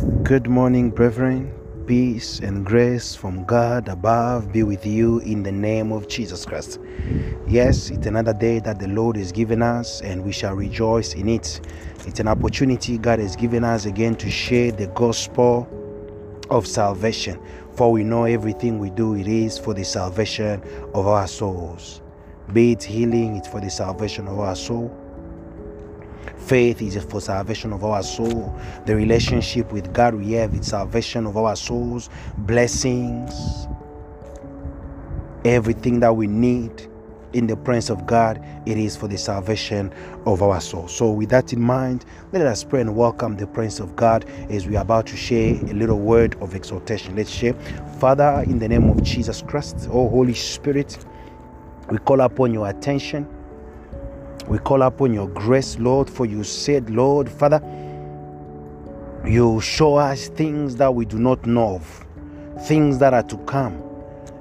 Good morning, brethren. Peace and grace from God above be with you in the name of Jesus Christ. Yes, it's another day that the Lord has given us, and we shall rejoice in it. It's an opportunity God has given us again to share the gospel of salvation. For we know everything we do, it is for the salvation of our souls. Be it healing, it's for the salvation of our soul Faith is for salvation of our soul. The relationship with God we have is salvation of our souls, blessings, everything that we need in the presence of God, it is for the salvation of our soul. So, with that in mind, let us pray and welcome the presence of God as we are about to share a little word of exhortation. Let's share. Father, in the name of Jesus Christ, oh Holy Spirit, we call upon your attention we call upon your grace, Lord, for you said, Lord, Father, you show us things that we do not know of, things that are to come,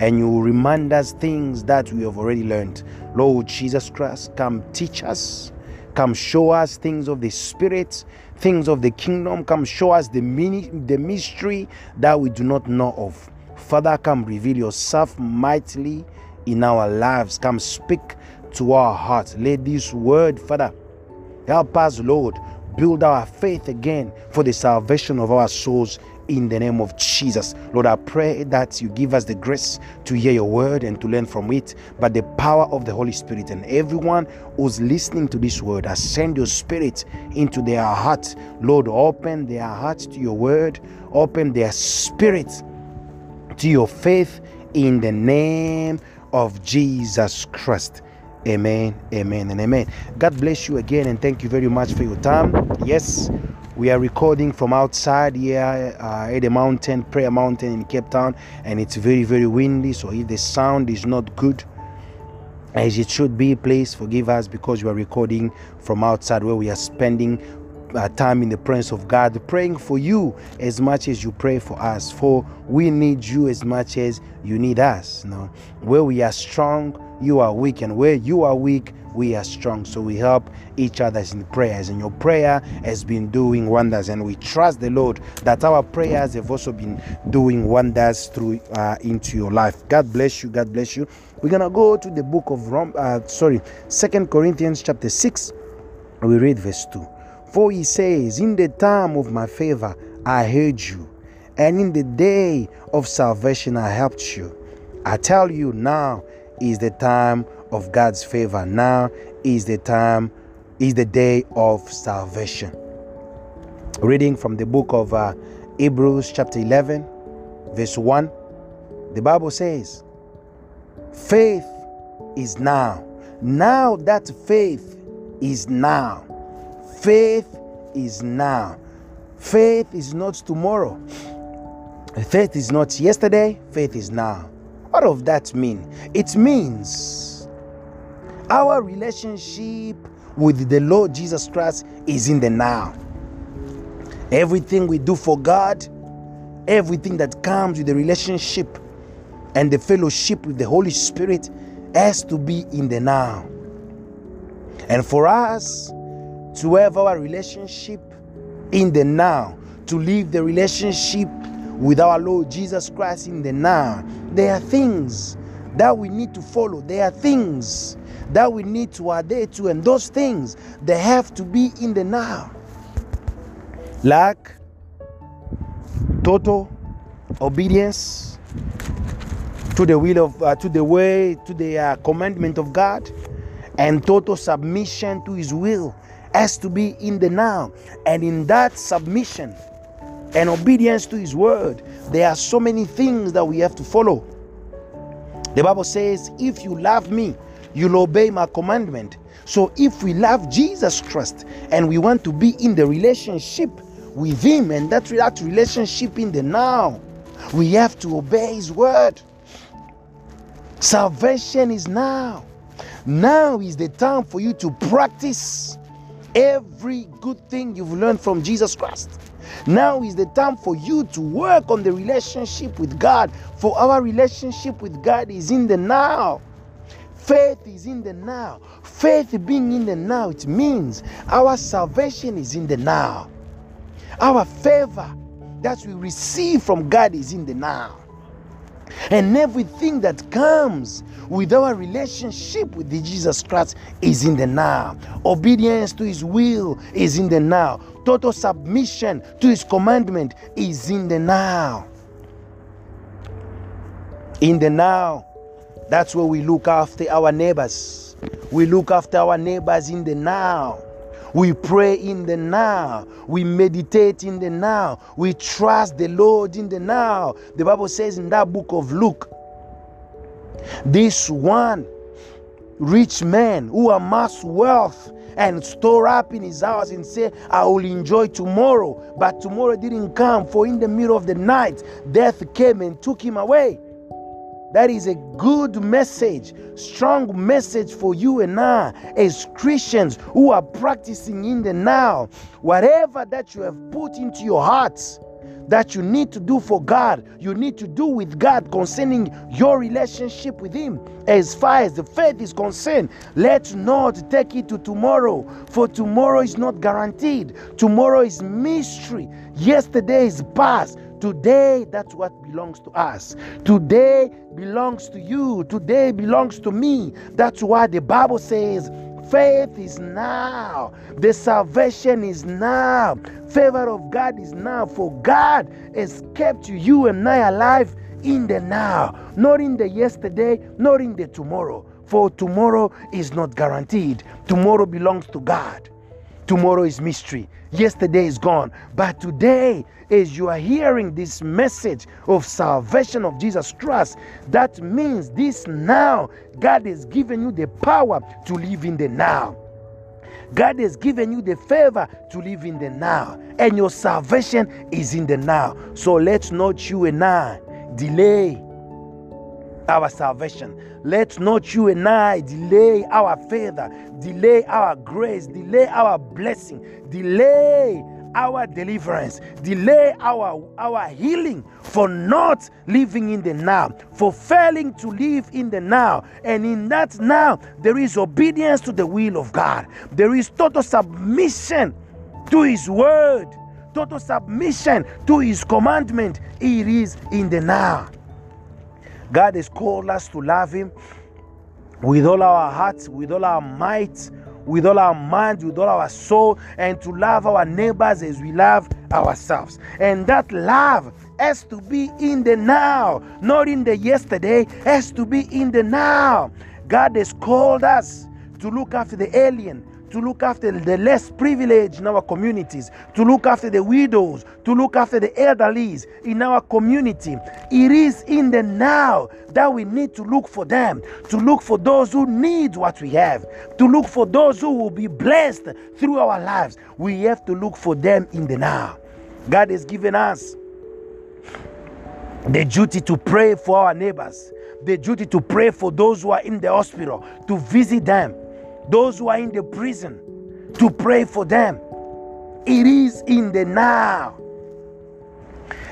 and you remind us things that we have already learned. Lord Jesus Christ, come teach us, come show us things of the Spirit, things of the kingdom, come show us the, mini- the mystery that we do not know of. Father, come reveal yourself mightily in our lives. Come speak to our hearts. Let this word, Father, help us, Lord, build our faith again for the salvation of our souls in the name of Jesus. Lord, I pray that you give us the grace to hear your word and to learn from it, but the power of the Holy Spirit. And everyone who's listening to this word, I send your spirit into their heart. Lord, open their hearts to your word, open their spirit to your faith in the name of Jesus Christ. Amen, amen, and amen. God bless you again, and thank you very much for your time. Yes, we are recording from outside here uh, at the mountain, Prayer Mountain in Cape Town, and it's very, very windy. So if the sound is not good, as it should be, please forgive us because we are recording from outside where we are spending uh, time in the presence of God, praying for you as much as you pray for us. For we need you as much as you need us. You know? Where we are strong, you are weak, and where you are weak, we are strong. So we help each other in prayers. And your prayer has been doing wonders. And we trust the Lord that our prayers have also been doing wonders through uh, into your life. God bless you. God bless you. We're gonna go to the book of Rom. Uh, sorry, Second Corinthians chapter six. We read verse two. For he says, In the time of my favor I heard you, and in the day of salvation I helped you. I tell you now is the time of God's favor. Now is the time, is the day of salvation. Reading from the book of uh, Hebrews, chapter 11, verse 1, the Bible says, Faith is now. Now that faith is now. Faith is now. Faith is not tomorrow. Faith is not yesterday. Faith is now. What does that mean? It means our relationship with the Lord Jesus Christ is in the now. Everything we do for God, everything that comes with the relationship and the fellowship with the Holy Spirit has to be in the now. And for us to have our relationship in the now, to live the relationship with our Lord Jesus Christ in the now. There are things that we need to follow. There are things that we need to adhere to, and those things they have to be in the now. Like total obedience to the will of uh, to the way to the uh, commandment of God and total submission to his will has to be in the now and in that submission and obedience to His word, there are so many things that we have to follow. The Bible says, If you love me, you'll obey my commandment. So if we love Jesus Christ and we want to be in the relationship with Him and that, that relationship in the now, we have to obey His word. Salvation is now. Now is the time for you to practice every good thing you've learned from Jesus Christ. Now is the time for you to work on the relationship with God. For our relationship with God is in the now. Faith is in the now. Faith being in the now, it means our salvation is in the now. Our favor that we receive from God is in the now. And everything that comes with our relationship with the Jesus Christ is in the now. Obedience to his will is in the now. Total submission to his commandment is in the now. In the now, that's where we look after our neighbors. We look after our neighbors in the now. We pray in the now. We meditate in the now. We trust the Lord in the now. The Bible says in that book of Luke, this one rich man who amassed wealth and store up in his house and say, I will enjoy tomorrow. But tomorrow didn't come, for in the middle of the night, death came and took him away. That is a good message, strong message for you and I as Christians who are practicing in the now. Whatever that you have put into your hearts that you need to do for God, you need to do with God concerning your relationship with Him. As far as the faith is concerned, let's not take it to tomorrow, for tomorrow is not guaranteed. Tomorrow is mystery. Yesterday is past. Today, that's what belongs to us. Today belongs to you. Today belongs to me. That's why the Bible says, faith is now. The salvation is now. Favor of God is now. For God has kept you and I alive in the now, not in the yesterday, not in the tomorrow. For tomorrow is not guaranteed. Tomorrow belongs to God. Tomorrow is mystery. Yesterday is gone. But today, as you are hearing this message of salvation of Jesus Christ, that means this now, God has given you the power to live in the now. God has given you the favor to live in the now, and your salvation is in the now. So let's not you and I delay our salvation. Let not you and I delay our favor, delay our grace, delay our blessing, delay our deliverance, delay our, our healing for not living in the now, for failing to live in the now. And in that now, there is obedience to the will of God, there is total submission to His word, total submission to His commandment. It is in the now. God has called us to love Him with all our hearts, with all our might, with all our mind, with all our soul, and to love our neighbors as we love ourselves. And that love has to be in the now, not in the yesterday, has to be in the now. God has called us to look after the alien, to look after the less privileged in our communities, to look after the widows, to look after the elderlies in our community. It is in the now that we need to look for them, to look for those who need what we have, to look for those who will be blessed through our lives. We have to look for them in the now. God has given us the duty to pray for our neighbors, the duty to pray for those who are in the hospital, to visit them, those who are in the prison, to pray for them. It is in the now.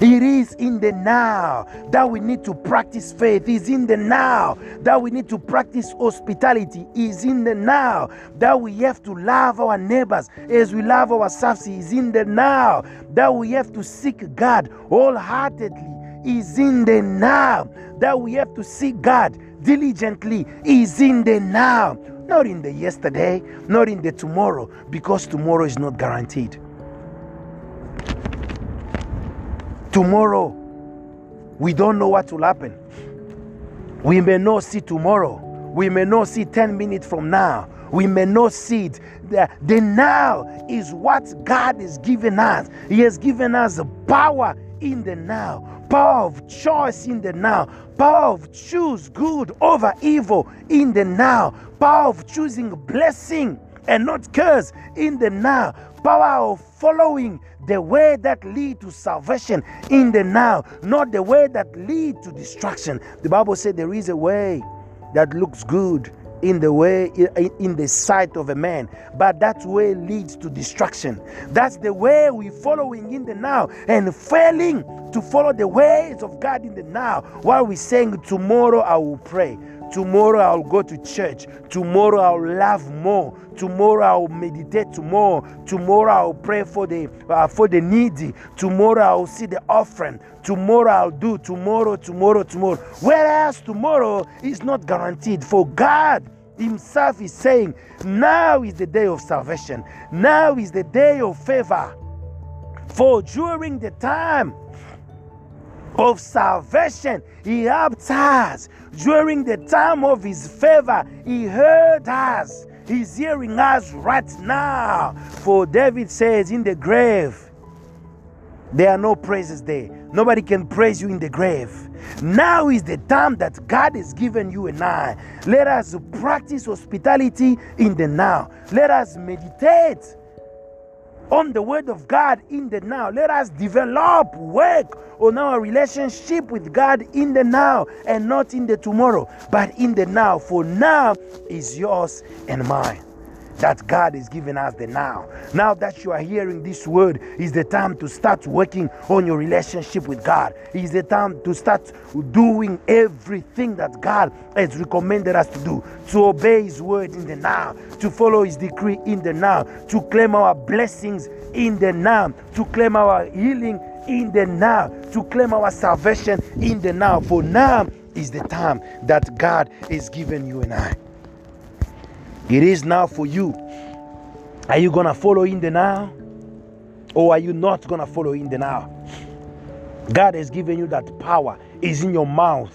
It is in the now that we need to practice faith. Is in the now that we need to practice hospitality. Is in the now that we have to love our neighbors as we love ourselves. Is in the now that we have to seek God wholeheartedly. Is in the now that we have to seek God diligently. Is in the now not in the yesterday, not in the tomorrow, because tomorrow is not guaranteed. Tomorrow, we don't know what will happen. We may not see tomorrow. We may not see 10 minutes from now. We may not see it. The, the now is what God has given us. He has given us the power in the now, power of choice in the now, power of choose good over evil in the now, power of choosing blessing and not curse in the now, power of following the way that lead to salvation in the now, not the way that lead to destruction. The Bible said there is a way that looks good in the way in the sight of a man. But that way leads to destruction. That's the way we're following in the now and failing to follow the ways of god in the now. While we saying tomorrow i will pray Tomorrow I'll go to church. Tomorrow I'll love more. Tomorrow I'll meditate more. Tomorrow I'll pray for the uh, for the needy. Tomorrow I'll see the offering. Tomorrow I'll do. Tomorrow, tomorrow, tomorrow. Whereas tomorrow is not guaranteed. For God Himself is saying, now is the day of salvation. Now is the day of favor. For during the time of salvation, He helped us. During the time of His favor, He heard us. He's hearing us right now. For David says, In the grave, there are no praises there. Nobody can praise you in the grave. Now is the time that God has given you and I. Let us practice hospitality in the now. Let us meditate on the word of God in the now. Let us develop, work on our relationship with God in the now and not in the tomorrow, but in the now. For now is yours and mine that God is giving us the now. Now that you are hearing this word, is the time to start working on your relationship with God. Is the time to start doing everything that God has recommended us to do. To obey His word in the now, to follow His decree in the now, to claim our blessings in the now, to claim our healing in the now, to claim our salvation in the now. For now is the time that God is giving you and I. It is now for you. Are you going to follow in the now? Or are you not going to follow in the now? God has given you that power, is in your mouth.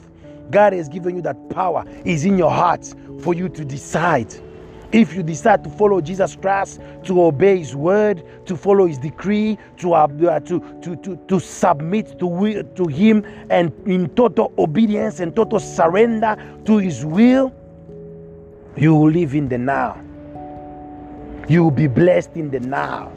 God has given you that power, is in your heart for you to decide. If you decide to follow Jesus Christ, to obey His word, to follow His decree, to uh, to, to, to, to submit to, to Him and in total obedience and total surrender to His will, you will live in the now. You will be blessed in the now.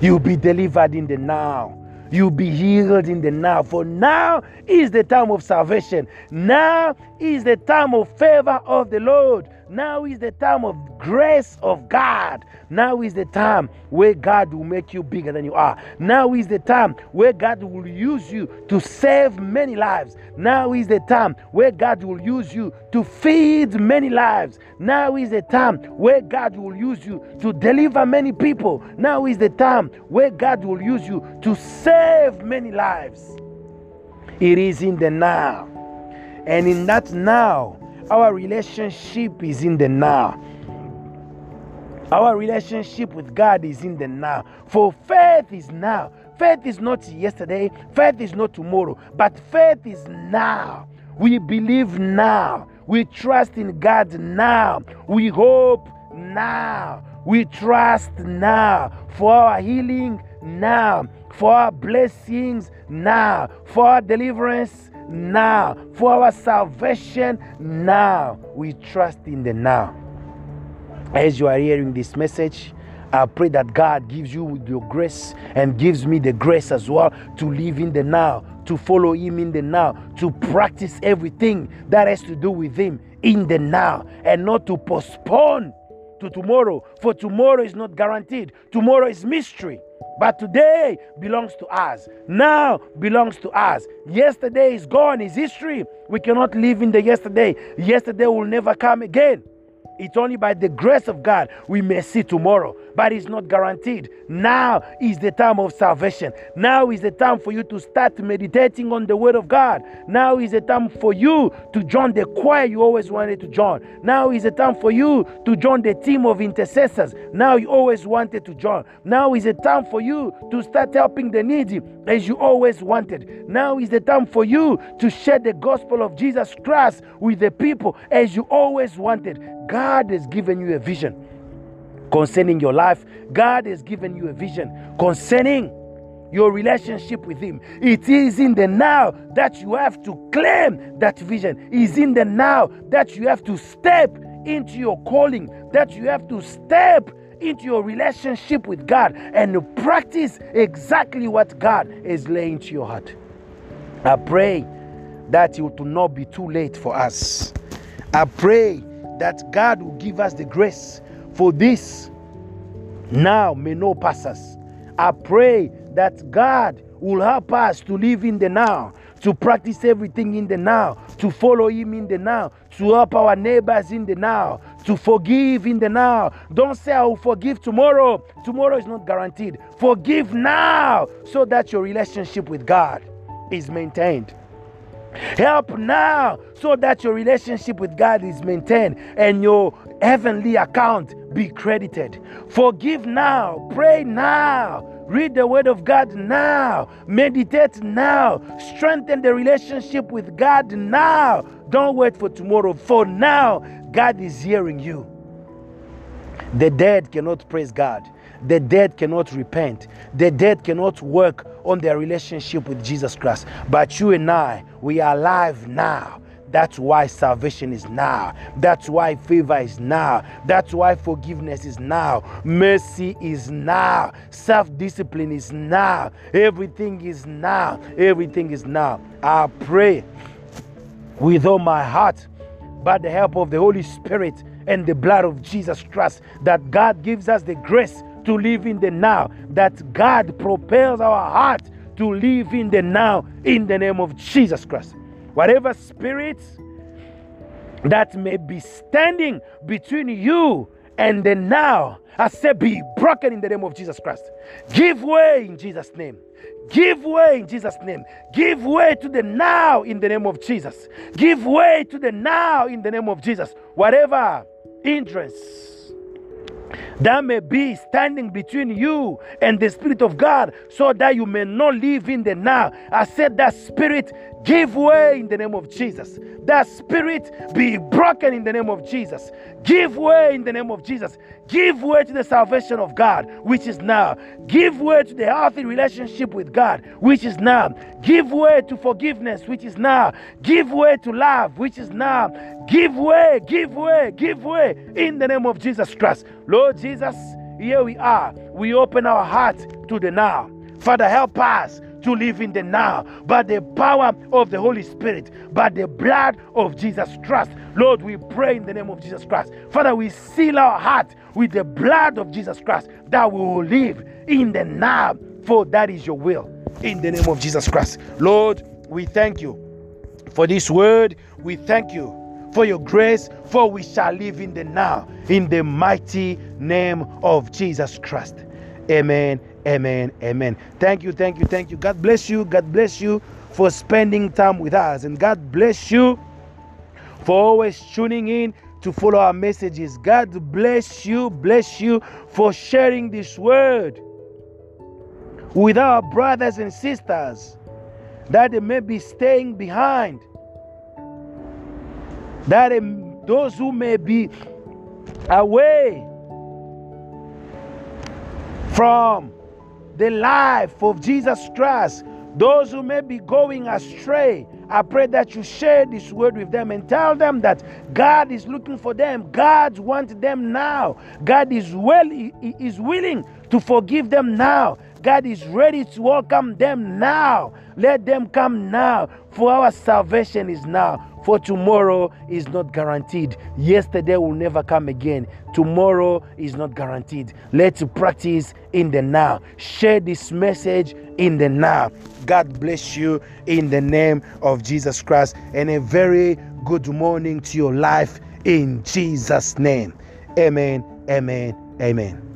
You will be delivered in the now. You'll be healed in the now. For now is the time of salvation. Now is the time of favor of the Lord. Now is the time of grace of God. Now is the time where God will make you bigger than you are. Now is the time where God will use you to save many lives. Now is the time where God will use you to feed many lives. Now is the time where God will use you to deliver many people. Now is the time where God will use you to save many lives. It is in the now. And in that now, our relationship is in the now. Our relationship with God is in the now. For faith is now. Faith is not yesterday, faith is not tomorrow, but faith is now. We believe now. We trust in God now. We hope now. We trust now for our healing now, for our blessings now, for our deliverance now, for our salvation now. We trust in the now. As you are hearing this message, I pray that God gives you your grace and gives me the grace as well to live in the now, to follow Him in the now, to practice everything that has to do with Him in the now, and not to postpone to tomorrow, for tomorrow is not guaranteed. Tomorrow is mystery. But today belongs to us. Now belongs to us. Yesterday is gone, is history. We cannot live in the yesterday. Yesterday will never come again. It's only by the grace of God we may see tomorrow, but it's not guaranteed. Now is the time of salvation. Now is the time for you to start meditating on the Word of God. Now is the time for you to join the choir you always wanted to join. Now is the time for you to join the team of intercessors. Now you always wanted to join. Now is the time for you to start helping the needy as you always wanted. Now is the time for you to share the gospel of Jesus Christ with the people as you always wanted. God has given you a vision concerning your life. God has given you a vision concerning your relationship with Him. It is in the now that you have to claim that vision. It is in the now that you have to step into your calling, that you have to step into your relationship with God and practice exactly what God is laying to your heart. I pray that it will not be too late for us. I pray that God will give us the grace for this now may no pass us. I pray that God will help us to live in the now to practice everything in the now, to follow Him in the now, to help our neighbors in the now, to forgive in the now. Don't say, I will forgive tomorrow. Tomorrow is not guaranteed. Forgive now so that your relationship with God is maintained. Help now so that your relationship with God is maintained and your heavenly account be credited. Forgive now, pray now, read the word of God now, meditate now, strengthen the relationship with God now. Don't wait for tomorrow. For now, God is hearing you. The dead cannot praise God. The dead cannot repent. The dead cannot work on their relationship with Jesus Christ. But you and I, we are alive now. That's why salvation is now. That's why favor is now. That's why forgiveness is now. Mercy is now. Self discipline is now. Everything is now. Everything is now. I pray with all my heart by the help of the Holy Spirit and the blood of Jesus Christ that God gives us the grace to live in the now, that God propels our heart to live in the now in the name of Jesus Christ. Whatever spirits that may be standing between you and the now, I say, be broken in the name of Jesus Christ. Give way in Jesus' name. Give way in Jesus' name. Give way to the now in the name of Jesus. Give way to the now in the name of Jesus. Whatever hindrance that may be standing between you and the Spirit of God so that you may not live in the now. I said that spirit give way in the name of Jesus. That spirit be broken in the name of Jesus. Give way in the name of Jesus. Give way to the salvation of God, which is now. Give way to the healthy relationship with God, which is now. Give way to forgiveness, which is now. Give way to love, which is now. Give way, give way, give way in the name of Jesus Christ. Lord Jesus, here we are. We open our heart to the now. Father, help us to live in the now by the power of the Holy Spirit, by the blood of Jesus Christ. Lord, we pray in the name of Jesus Christ. Father, we seal our heart with the blood of Jesus Christ that we will live in the now, for that is your will. In the name of Jesus Christ. Lord, we thank you for this word. We thank you for your grace, for we shall live in the now, in the mighty name of Jesus Christ. Amen Amen. Amen. Thank you. Thank you. Thank you. God bless you. God bless you for spending time with us. And God bless you for always tuning in to follow our messages. God bless you. Bless you for sharing this word with our brothers and sisters that they may be staying behind. That those who may be away from the life of Jesus Christ. Those who may be going astray, I pray that you share this word with them and tell them that God is looking for them. God wants them now. God is well is willing to forgive them now. God is ready to welcome them now. Let them come now, for our salvation is now. For tomorrow is not guaranteed. Yesterday will never come again. Tomorrow is not guaranteed. Let's practice in the now. Share this message in the now. God bless you in the name of Jesus Christ. And a very good morning to your life in Jesus' name. Amen. Amen. Amen.